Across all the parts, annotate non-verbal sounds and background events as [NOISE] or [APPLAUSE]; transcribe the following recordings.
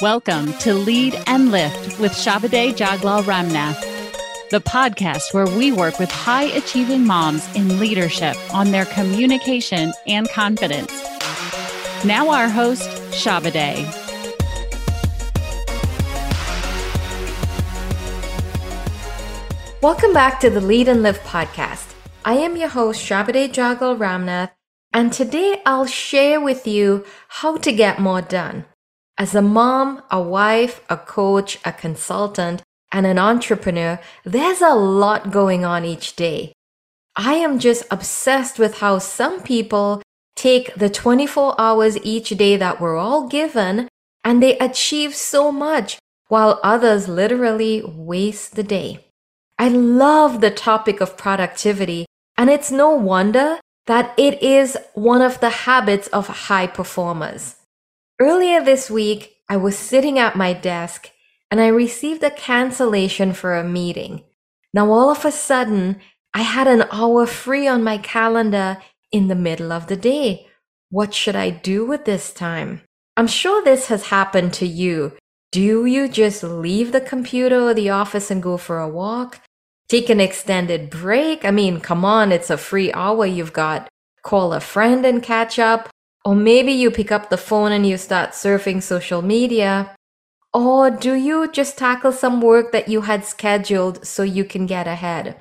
Welcome to Lead and Lift with Shabade Jaglal Ramnath, the podcast where we work with high achieving moms in leadership on their communication and confidence. Now, our host, Shabade. Welcome back to the Lead and Lift podcast. I am your host, Shabade Jaglal Ramnath, and today I'll share with you how to get more done. As a mom, a wife, a coach, a consultant, and an entrepreneur, there's a lot going on each day. I am just obsessed with how some people take the 24 hours each day that we're all given and they achieve so much while others literally waste the day. I love the topic of productivity and it's no wonder that it is one of the habits of high performers. Earlier this week, I was sitting at my desk and I received a cancellation for a meeting. Now, all of a sudden, I had an hour free on my calendar in the middle of the day. What should I do with this time? I'm sure this has happened to you. Do you just leave the computer or the office and go for a walk? Take an extended break? I mean, come on, it's a free hour you've got. Call a friend and catch up. Or maybe you pick up the phone and you start surfing social media. Or do you just tackle some work that you had scheduled so you can get ahead?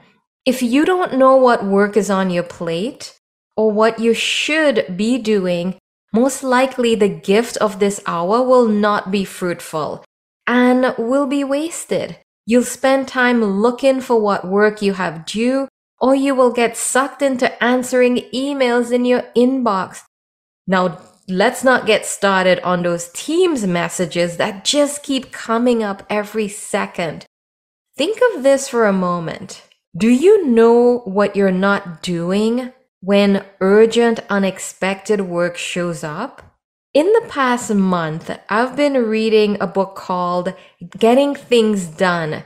If you don't know what work is on your plate or what you should be doing, most likely the gift of this hour will not be fruitful and will be wasted. You'll spend time looking for what work you have due, or you will get sucked into answering emails in your inbox now, let's not get started on those Teams messages that just keep coming up every second. Think of this for a moment. Do you know what you're not doing when urgent, unexpected work shows up? In the past month, I've been reading a book called Getting Things Done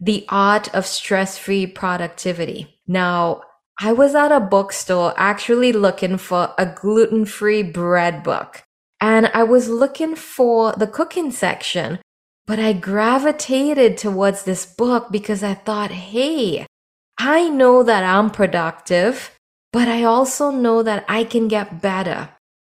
The Art of Stress Free Productivity. Now, I was at a bookstore actually looking for a gluten free bread book. And I was looking for the cooking section, but I gravitated towards this book because I thought, hey, I know that I'm productive, but I also know that I can get better.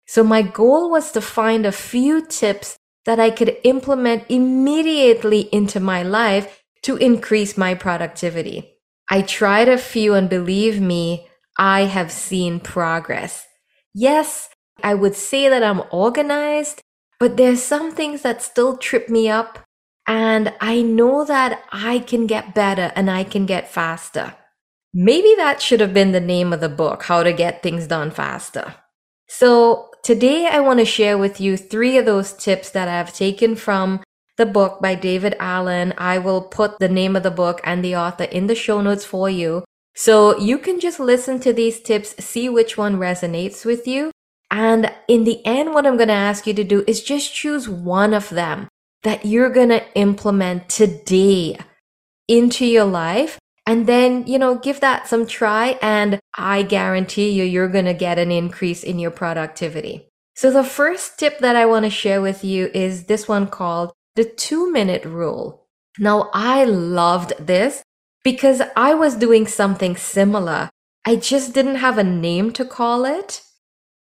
So my goal was to find a few tips that I could implement immediately into my life to increase my productivity. I tried a few and believe me, I have seen progress. Yes, I would say that I'm organized, but there's some things that still trip me up. And I know that I can get better and I can get faster. Maybe that should have been the name of the book, How to Get Things Done Faster. So today I want to share with you three of those tips that I've taken from the book by David Allen. I will put the name of the book and the author in the show notes for you. So you can just listen to these tips, see which one resonates with you. And in the end, what I'm going to ask you to do is just choose one of them that you're going to implement today into your life. And then, you know, give that some try. And I guarantee you, you're going to get an increase in your productivity. So the first tip that I want to share with you is this one called the two minute rule. Now, I loved this because I was doing something similar. I just didn't have a name to call it.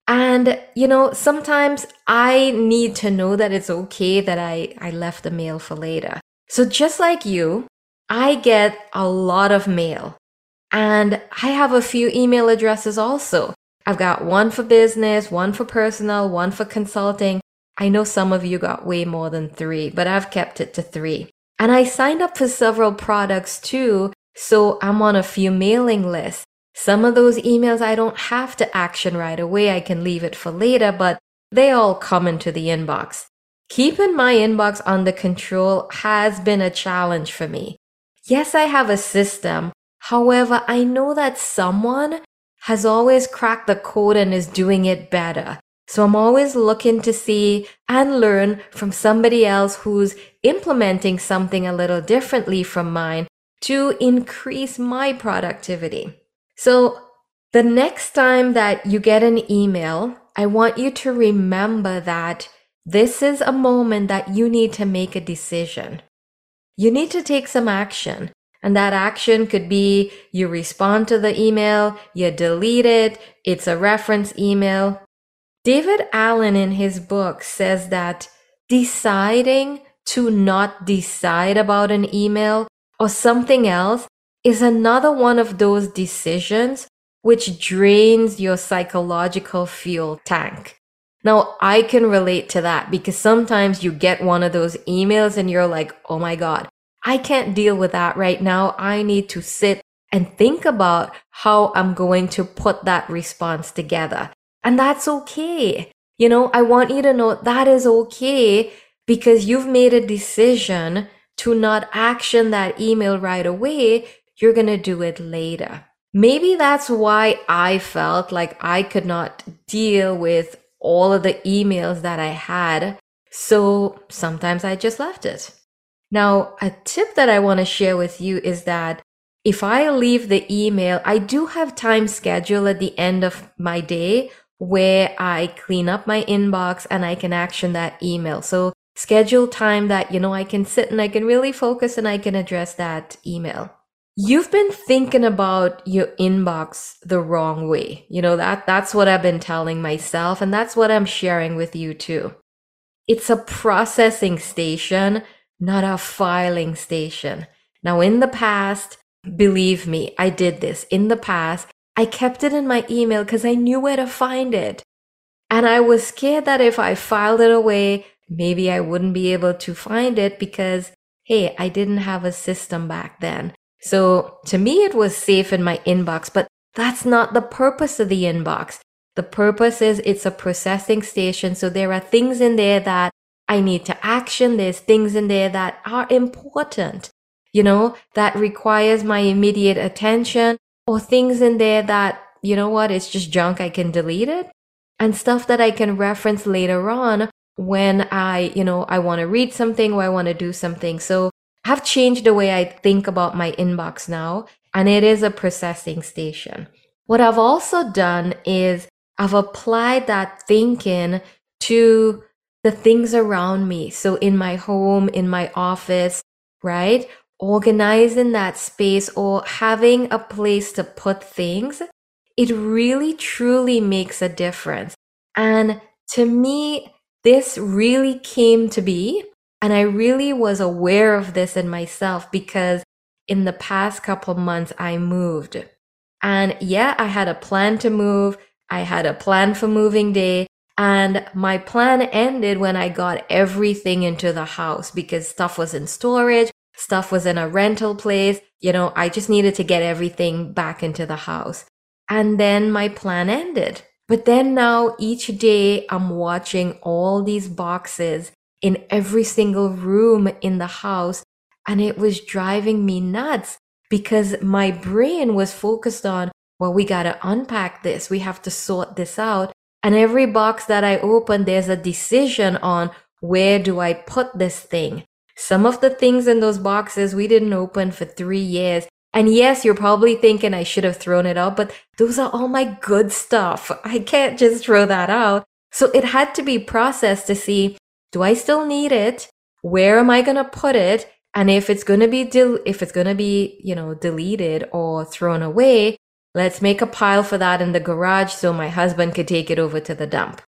And, you know, sometimes I need to know that it's okay that I, I left the mail for later. So just like you, I get a lot of mail and I have a few email addresses also. I've got one for business, one for personal, one for consulting, I know some of you got way more than three, but I've kept it to three. And I signed up for several products too, so I'm on a few mailing lists. Some of those emails I don't have to action right away, I can leave it for later, but they all come into the inbox. Keeping my inbox under control has been a challenge for me. Yes, I have a system. However, I know that someone has always cracked the code and is doing it better. So I'm always looking to see and learn from somebody else who's implementing something a little differently from mine to increase my productivity. So the next time that you get an email, I want you to remember that this is a moment that you need to make a decision. You need to take some action. And that action could be you respond to the email, you delete it, it's a reference email. David Allen in his book says that deciding to not decide about an email or something else is another one of those decisions which drains your psychological fuel tank. Now, I can relate to that because sometimes you get one of those emails and you're like, oh my God, I can't deal with that right now. I need to sit and think about how I'm going to put that response together. And that's okay. You know, I want you to know that is okay because you've made a decision to not action that email right away. You're going to do it later. Maybe that's why I felt like I could not deal with all of the emails that I had. So sometimes I just left it. Now, a tip that I want to share with you is that if I leave the email, I do have time schedule at the end of my day where I clean up my inbox and I can action that email. So schedule time that, you know, I can sit and I can really focus and I can address that email. You've been thinking about your inbox the wrong way. You know, that that's what I've been telling myself and that's what I'm sharing with you too. It's a processing station, not a filing station. Now in the past, believe me, I did this. In the past, I kept it in my email cuz I knew where to find it. And I was scared that if I filed it away, maybe I wouldn't be able to find it because hey, I didn't have a system back then. So to me, it was safe in my inbox, but that's not the purpose of the inbox. The purpose is it's a processing station. So there are things in there that I need to action. There's things in there that are important, you know, that requires my immediate attention or things in there that, you know what, it's just junk. I can delete it and stuff that I can reference later on when I, you know, I want to read something or I want to do something. So I've changed the way I think about my inbox now, and it is a processing station. What I've also done is I've applied that thinking to the things around me. So in my home, in my office, right? Organizing that space or having a place to put things, it really truly makes a difference. And to me, this really came to be and I really was aware of this in myself because in the past couple months, I moved. And yeah, I had a plan to move. I had a plan for moving day. And my plan ended when I got everything into the house because stuff was in storage, stuff was in a rental place. You know, I just needed to get everything back into the house. And then my plan ended. But then now each day I'm watching all these boxes in every single room in the house. And it was driving me nuts because my brain was focused on, well, we got to unpack this. We have to sort this out. And every box that I open, there's a decision on where do I put this thing? Some of the things in those boxes we didn't open for three years. And yes, you're probably thinking I should have thrown it out, but those are all my good stuff. I can't just throw that out. So it had to be processed to see do I still need it? Where am I going to put it? And if it's going to be del- if it's going to be, you know, deleted or thrown away, let's make a pile for that in the garage so my husband could take it over to the dump.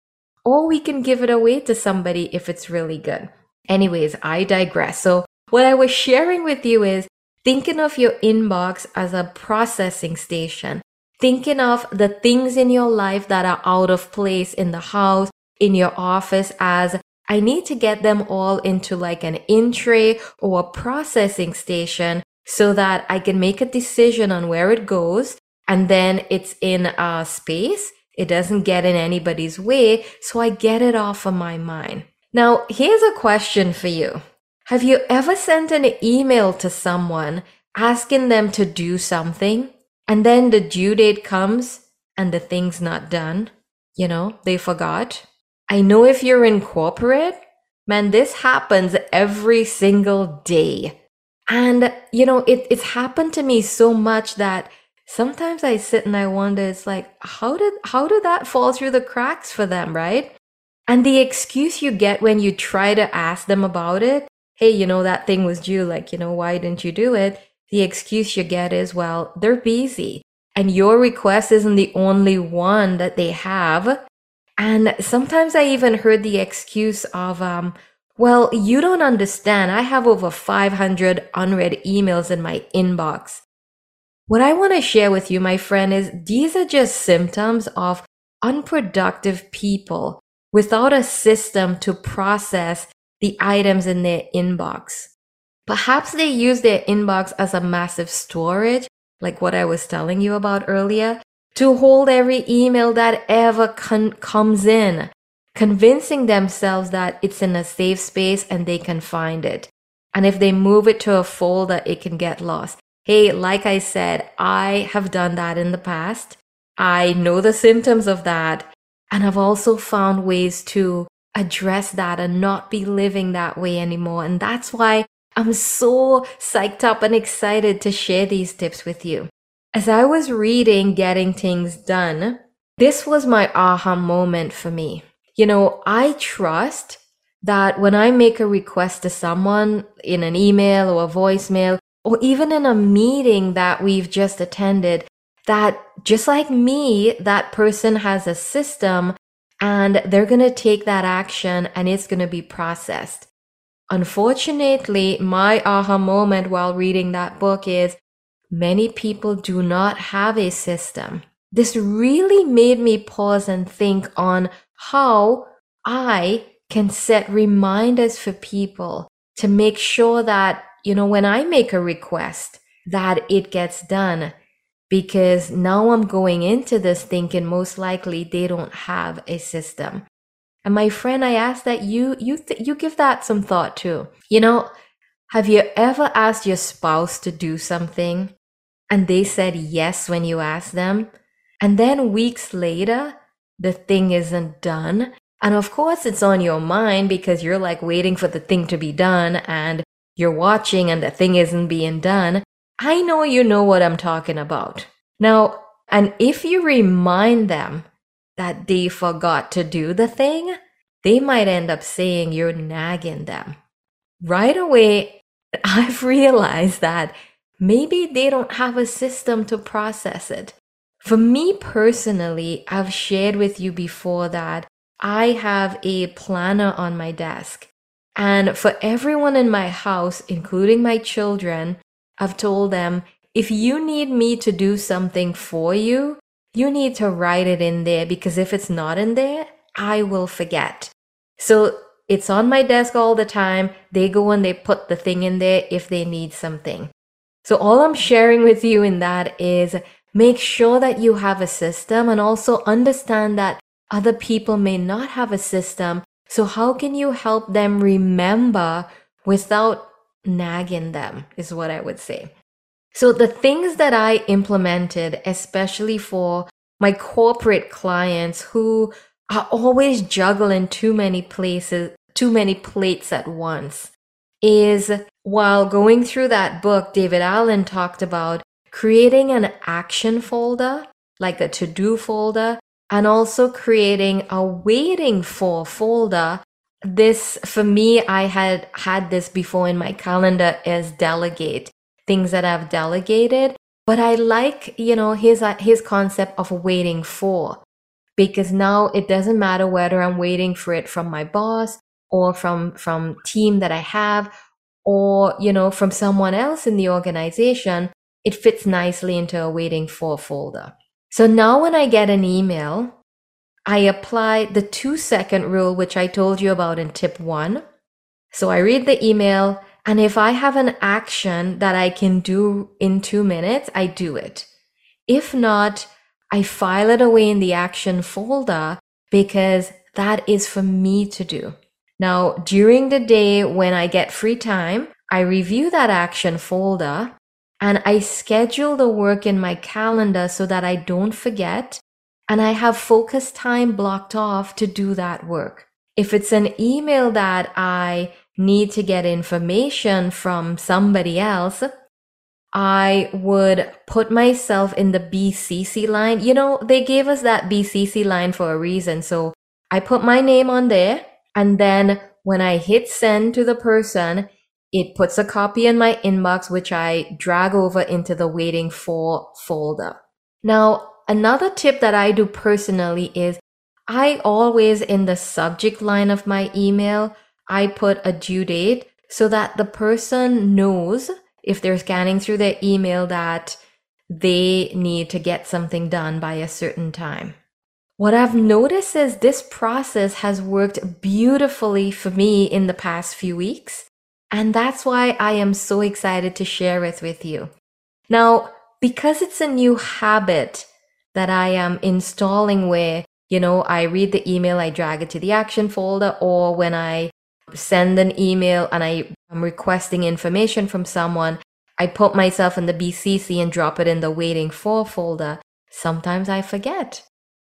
Or we can give it away to somebody if it's really good. Anyways, I digress. So what I was sharing with you is thinking of your inbox as a processing station, thinking of the things in your life that are out of place in the house, in your office as I need to get them all into like an in tray or a processing station so that I can make a decision on where it goes and then it's in a space. It doesn't get in anybody's way. So I get it off of my mind. Now, here's a question for you. Have you ever sent an email to someone asking them to do something and then the due date comes and the thing's not done? You know, they forgot. I know if you're in corporate, man, this happens every single day. And, you know, it, it's happened to me so much that sometimes I sit and I wonder, it's like, how did, how did that fall through the cracks for them, right? And the excuse you get when you try to ask them about it, hey, you know, that thing was due, like, you know, why didn't you do it? The excuse you get is, well, they're busy. And your request isn't the only one that they have. And sometimes I even heard the excuse of, um, well, you don't understand. I have over 500 unread emails in my inbox. What I want to share with you, my friend, is these are just symptoms of unproductive people without a system to process the items in their inbox. Perhaps they use their inbox as a massive storage, like what I was telling you about earlier, to hold every email that ever con- comes in, convincing themselves that it's in a safe space and they can find it. And if they move it to a folder, it can get lost. Hey, like I said, I have done that in the past. I know the symptoms of that. And I've also found ways to address that and not be living that way anymore. And that's why I'm so psyched up and excited to share these tips with you. As I was reading Getting Things Done, this was my aha moment for me. You know, I trust that when I make a request to someone in an email or a voicemail, or even in a meeting that we've just attended, that just like me, that person has a system and they're going to take that action and it's going to be processed. Unfortunately, my aha moment while reading that book is many people do not have a system. This really made me pause and think on how I can set reminders for people to make sure that you know, when I make a request, that it gets done because now I'm going into this thinking most likely they don't have a system. And my friend, I ask that you you th- you give that some thought too. You know, have you ever asked your spouse to do something and they said yes when you asked them, and then weeks later the thing isn't done? And of course, it's on your mind because you're like waiting for the thing to be done and you're watching and the thing isn't being done, I know you know what I'm talking about. Now, and if you remind them that they forgot to do the thing, they might end up saying you're nagging them. Right away, [LAUGHS] I've realized that maybe they don't have a system to process it. For me personally, I've shared with you before that I have a planner on my desk. And for everyone in my house, including my children, I've told them if you need me to do something for you, you need to write it in there because if it's not in there, I will forget. So it's on my desk all the time. They go and they put the thing in there if they need something. So all I'm sharing with you in that is make sure that you have a system and also understand that other people may not have a system so, how can you help them remember without nagging them, is what I would say. So, the things that I implemented, especially for my corporate clients who are always juggling too many places, too many plates at once, is while going through that book, David Allen talked about creating an action folder, like a to do folder, and also creating a waiting for folder. This, for me, I had had this before in my calendar as delegate things that I've delegated. But I like, you know, his, uh, his concept of waiting for because now it doesn't matter whether I'm waiting for it from my boss or from, from team that I have or, you know, from someone else in the organization. It fits nicely into a waiting for folder. So now when I get an email, I apply the two second rule, which I told you about in tip one. So I read the email, and if I have an action that I can do in two minutes, I do it. If not, I file it away in the action folder because that is for me to do. Now, during the day when I get free time, I review that action folder and I schedule the work in my calendar so that I don't forget and I have focus time blocked off to do that work. If it's an email that I need to get information from somebody else, I would put myself in the BCC line. You know, they gave us that BCC line for a reason. So I put my name on there. And then when I hit send to the person, it puts a copy in my inbox, which I drag over into the waiting for folder. Now, another tip that I do personally is I always in the subject line of my email, I put a due date so that the person knows if they're scanning through their email that they need to get something done by a certain time. What I've noticed is this process has worked beautifully for me in the past few weeks. And that's why I am so excited to share it with you. Now, because it's a new habit that I am installing where, you know, I read the email, I drag it to the action folder, or when I send an email and I am requesting information from someone, I put myself in the BCC and drop it in the waiting for folder. Sometimes I forget.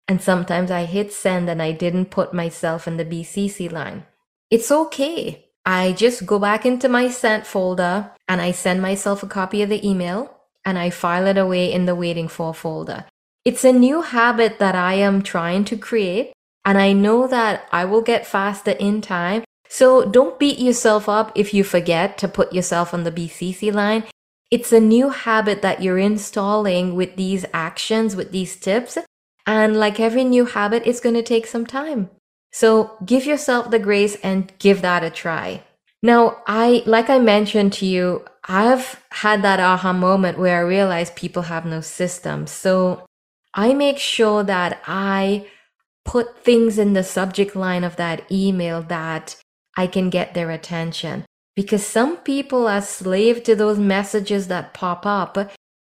And sometimes I hit send and I didn't put myself in the BCC line. It's okay. I just go back into my sent folder and I send myself a copy of the email and I file it away in the waiting for folder. It's a new habit that I am trying to create and I know that I will get faster in time. So don't beat yourself up if you forget to put yourself on the BCC line. It's a new habit that you're installing with these actions, with these tips. And like every new habit, it's going to take some time. So give yourself the grace and give that a try. Now, I, like I mentioned to you, I've had that aha moment where I realized people have no system. So I make sure that I put things in the subject line of that email that I can get their attention. Because some people are slave to those messages that pop up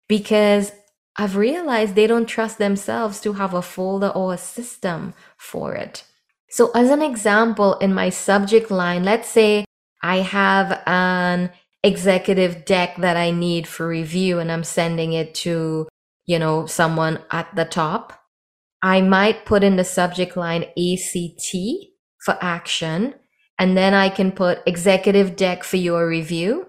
because I've realized they don't trust themselves to have a folder or a system for it. So as an example, in my subject line, let's say I have an executive deck that I need for review and I'm sending it to, you know, someone at the top. I might put in the subject line ACT for action. And then I can put executive deck for your review.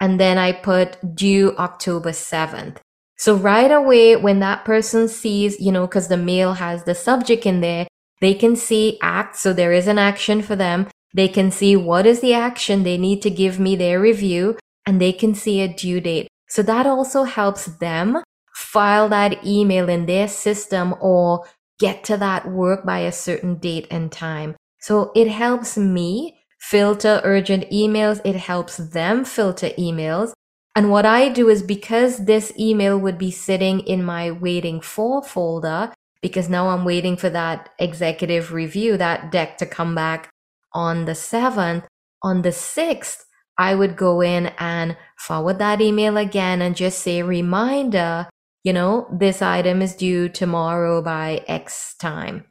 And then I put due October 7th. So right away, when that person sees, you know, cause the mail has the subject in there, they can see act. So there is an action for them. They can see what is the action they need to give me their review and they can see a due date. So that also helps them file that email in their system or get to that work by a certain date and time. So it helps me filter urgent emails. It helps them filter emails. And what I do is because this email would be sitting in my waiting for folder, because now I'm waiting for that executive review, that deck to come back on the 7th. On the 6th, I would go in and forward that email again and just say, reminder, you know, this item is due tomorrow by X time.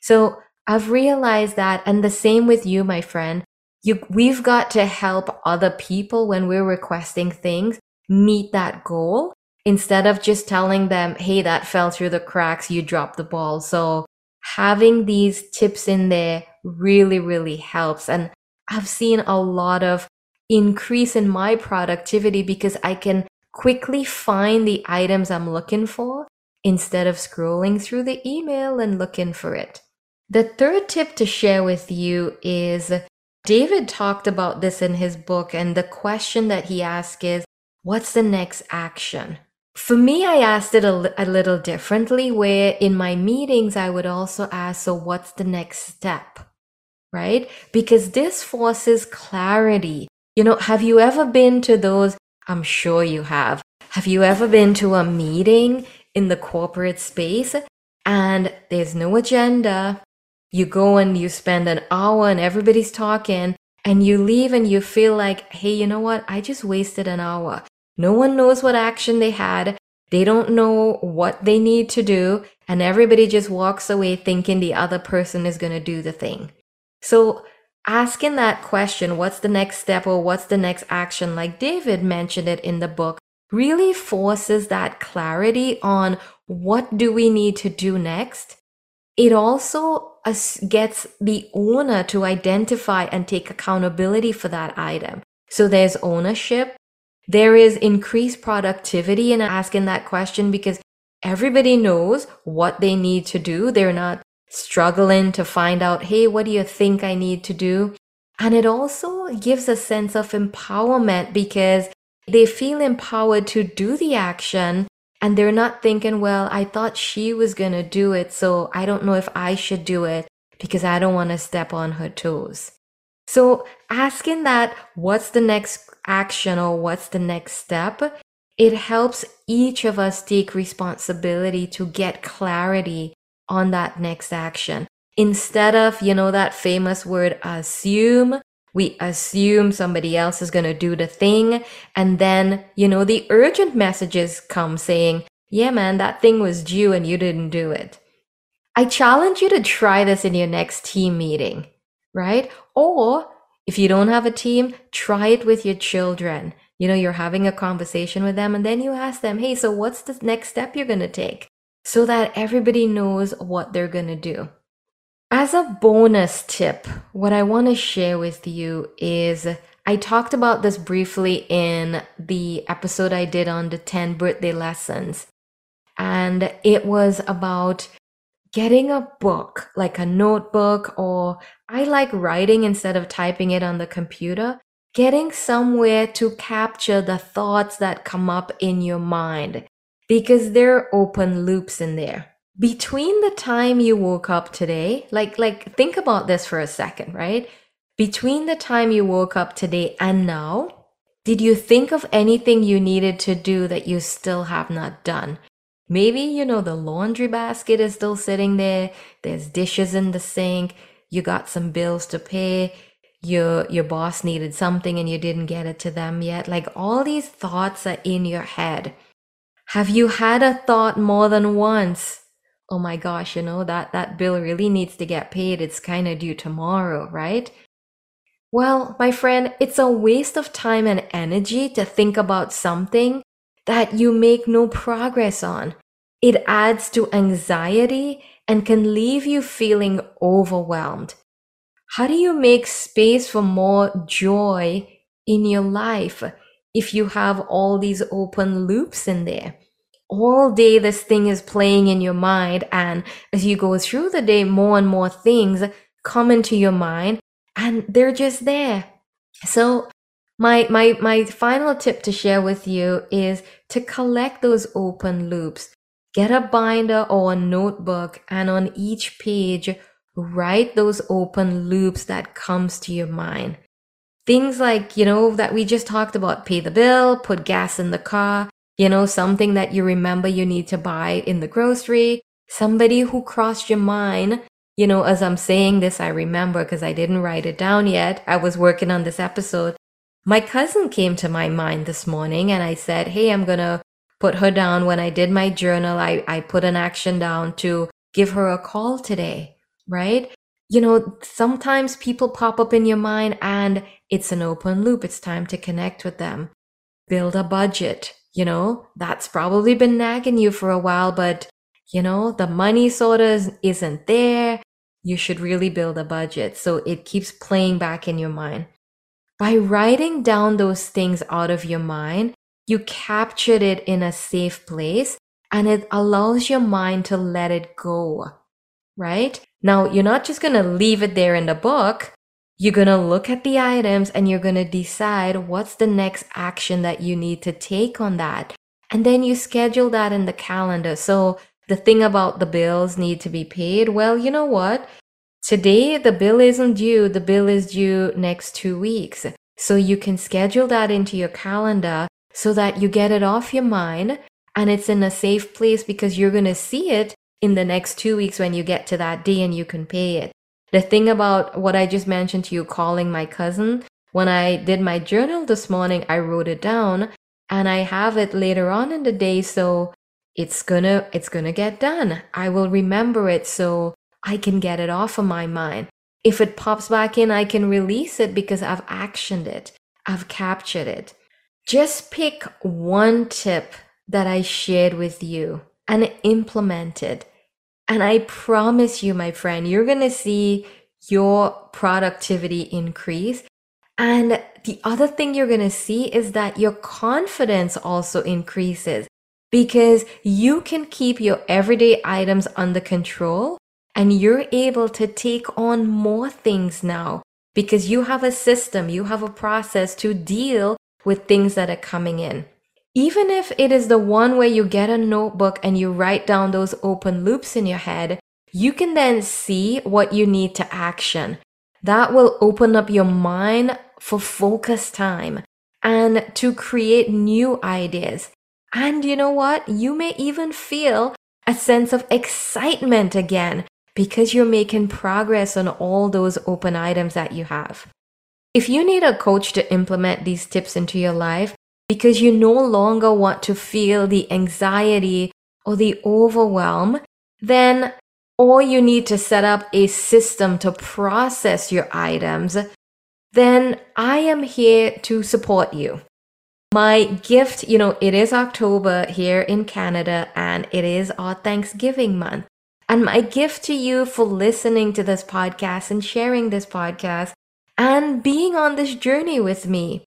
So I've realized that, and the same with you, my friend. You, we've got to help other people when we're requesting things meet that goal instead of just telling them, hey, that fell through the cracks, you dropped the ball. So having these tips in there really, really helps. And I've seen a lot of increase in my productivity because I can quickly find the items I'm looking for instead of scrolling through the email and looking for it. The third tip to share with you is David talked about this in his book, and the question that he asked is, What's the next action? For me, I asked it a, a little differently, where in my meetings, I would also ask, so what's the next step? Right? Because this forces clarity. You know, have you ever been to those? I'm sure you have. Have you ever been to a meeting in the corporate space and there's no agenda? You go and you spend an hour and everybody's talking and you leave and you feel like, hey, you know what? I just wasted an hour. No one knows what action they had. They don't know what they need to do. And everybody just walks away thinking the other person is going to do the thing. So asking that question, what's the next step or what's the next action, like David mentioned it in the book, really forces that clarity on what do we need to do next. It also gets the owner to identify and take accountability for that item. So there's ownership, there is increased productivity in asking that question because everybody knows what they need to do. They're not struggling to find out, hey, what do you think I need to do? And it also gives a sense of empowerment because they feel empowered to do the action and they're not thinking, well, I thought she was going to do it, so I don't know if I should do it because I don't want to step on her toes. So asking that, what's the next action or what's the next step? It helps each of us take responsibility to get clarity on that next action. Instead of, you know, that famous word assume, we assume somebody else is going to do the thing. And then, you know, the urgent messages come saying, yeah, man, that thing was due and you didn't do it. I challenge you to try this in your next team meeting, right? Or if you don't have a team, try it with your children. You know, you're having a conversation with them and then you ask them, hey, so what's the next step you're going to take? So that everybody knows what they're going to do. As a bonus tip, what I want to share with you is I talked about this briefly in the episode I did on the 10 birthday lessons. And it was about getting a book, like a notebook, or I like writing instead of typing it on the computer, getting somewhere to capture the thoughts that come up in your mind because there are open loops in there between the time you woke up today, like like think about this for a second, right? Between the time you woke up today and now, did you think of anything you needed to do that you still have not done? Maybe, you know, the laundry basket is still sitting there, there's dishes in the sink, you got some bills to pay, your your boss needed something and you didn't get it to them yet. Like all these thoughts are in your head. Have you had a thought more than once? oh my gosh, you know, that, that bill really needs to get paid. It's kind of due tomorrow, right? Well, my friend, it's a waste of time and energy to think about something that you make no progress on. It adds to anxiety and can leave you feeling overwhelmed. How do you make space for more joy in your life if you have all these open loops in there? all day this thing is playing in your mind and as you go through the day more and more things come into your mind and they're just there. So my my my final tip to share with you is to collect those open loops. Get a binder or a notebook and on each page write those open loops that comes to your mind things like you know that we just talked about pay the bill put gas in the car you know, something that you remember you need to buy in the grocery, somebody who crossed your mind. You know, as I'm saying this, I remember because I didn't write it down yet. I was working on this episode. My cousin came to my mind this morning and I said, Hey, I'm going to put her down. When I did my journal, I, I put an action down to give her a call today, right? You know, sometimes people pop up in your mind and it's an open loop. It's time to connect with them. Build a budget you know, that's probably been nagging you for a while, but you know, the money sort of isn't there. You should really build a budget. So it keeps playing back in your mind. By writing down those things out of your mind, you captured it in a safe place and it allows your mind to let it go, right? Now, you're not just going to leave it there in the book. You're going to look at the items and you're going to decide what's the next action that you need to take on that. And then you schedule that in the calendar. So the thing about the bills need to be paid. Well, you know what? Today, the bill isn't due. The bill is due next two weeks. So you can schedule that into your calendar so that you get it off your mind and it's in a safe place because you're going to see it in the next two weeks when you get to that day and you can pay it. The thing about what I just mentioned to you, calling my cousin, when I did my journal this morning, I wrote it down and I have it later on in the day. So it's gonna, it's gonna get done. I will remember it so I can get it off of my mind. If it pops back in, I can release it because I've actioned it. I've captured it. Just pick one tip that I shared with you and implement it and I promise you, my friend, you're going to see your productivity increase. And the other thing you're going to see is that your confidence also increases because you can keep your everyday items under control and you're able to take on more things now because you have a system, you have a process to deal with things that are coming in. Even if it is the one where you get a notebook and you write down those open loops in your head, you can then see what you need to action. That will open up your mind for focus time and to create new ideas. And you know what? You may even feel a sense of excitement again because you're making progress on all those open items that you have. If you need a coach to implement these tips into your life because you no longer want to feel the anxiety or the overwhelm, then or you need to set up a system to process your items, then I am here to support you. My gift, you know, it is October here in Canada and it is our Thanksgiving month. And my gift to you for listening to this podcast and sharing this podcast and being on this journey with me.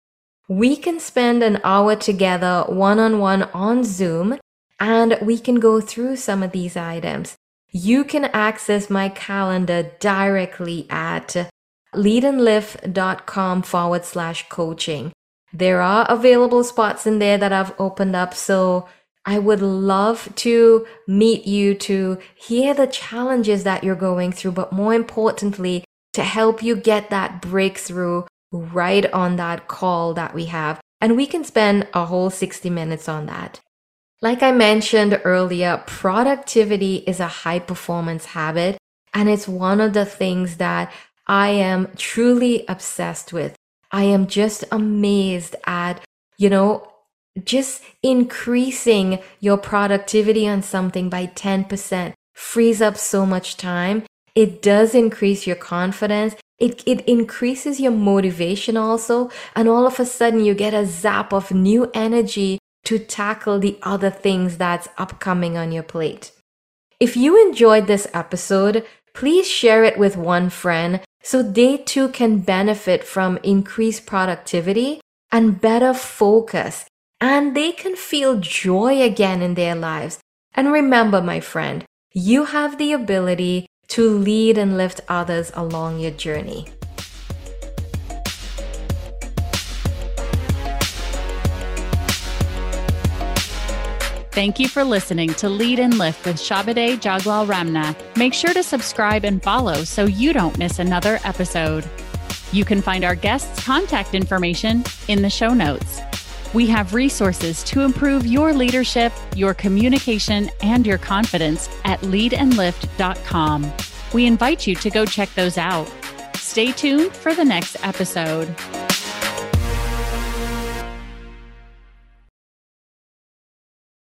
We can spend an hour together one on one on Zoom and we can go through some of these items. You can access my calendar directly at leadandlift.com forward slash coaching. There are available spots in there that I've opened up. So I would love to meet you to hear the challenges that you're going through, but more importantly, to help you get that breakthrough right on that call that we have. And we can spend a whole 60 minutes on that. Like I mentioned earlier, productivity is a high performance habit, and it's one of the things that I am truly obsessed with. I am just amazed at, you know, just increasing your productivity on something by 10% frees up so much time. It does increase your confidence. It, it increases your motivation also. And all of a sudden you get a zap of new energy to tackle the other things that's upcoming on your plate. If you enjoyed this episode, please share it with one friend so they too can benefit from increased productivity and better focus and they can feel joy again in their lives. And remember, my friend, you have the ability to lead and lift others along your journey. Thank you for listening to Lead and Lift with Shabade Jaglal Ramna. Make sure to subscribe and follow so you don't miss another episode. You can find our guests' contact information in the show notes. We have resources to improve your leadership, your communication, and your confidence at leadandlift.com. We invite you to go check those out. Stay tuned for the next episode.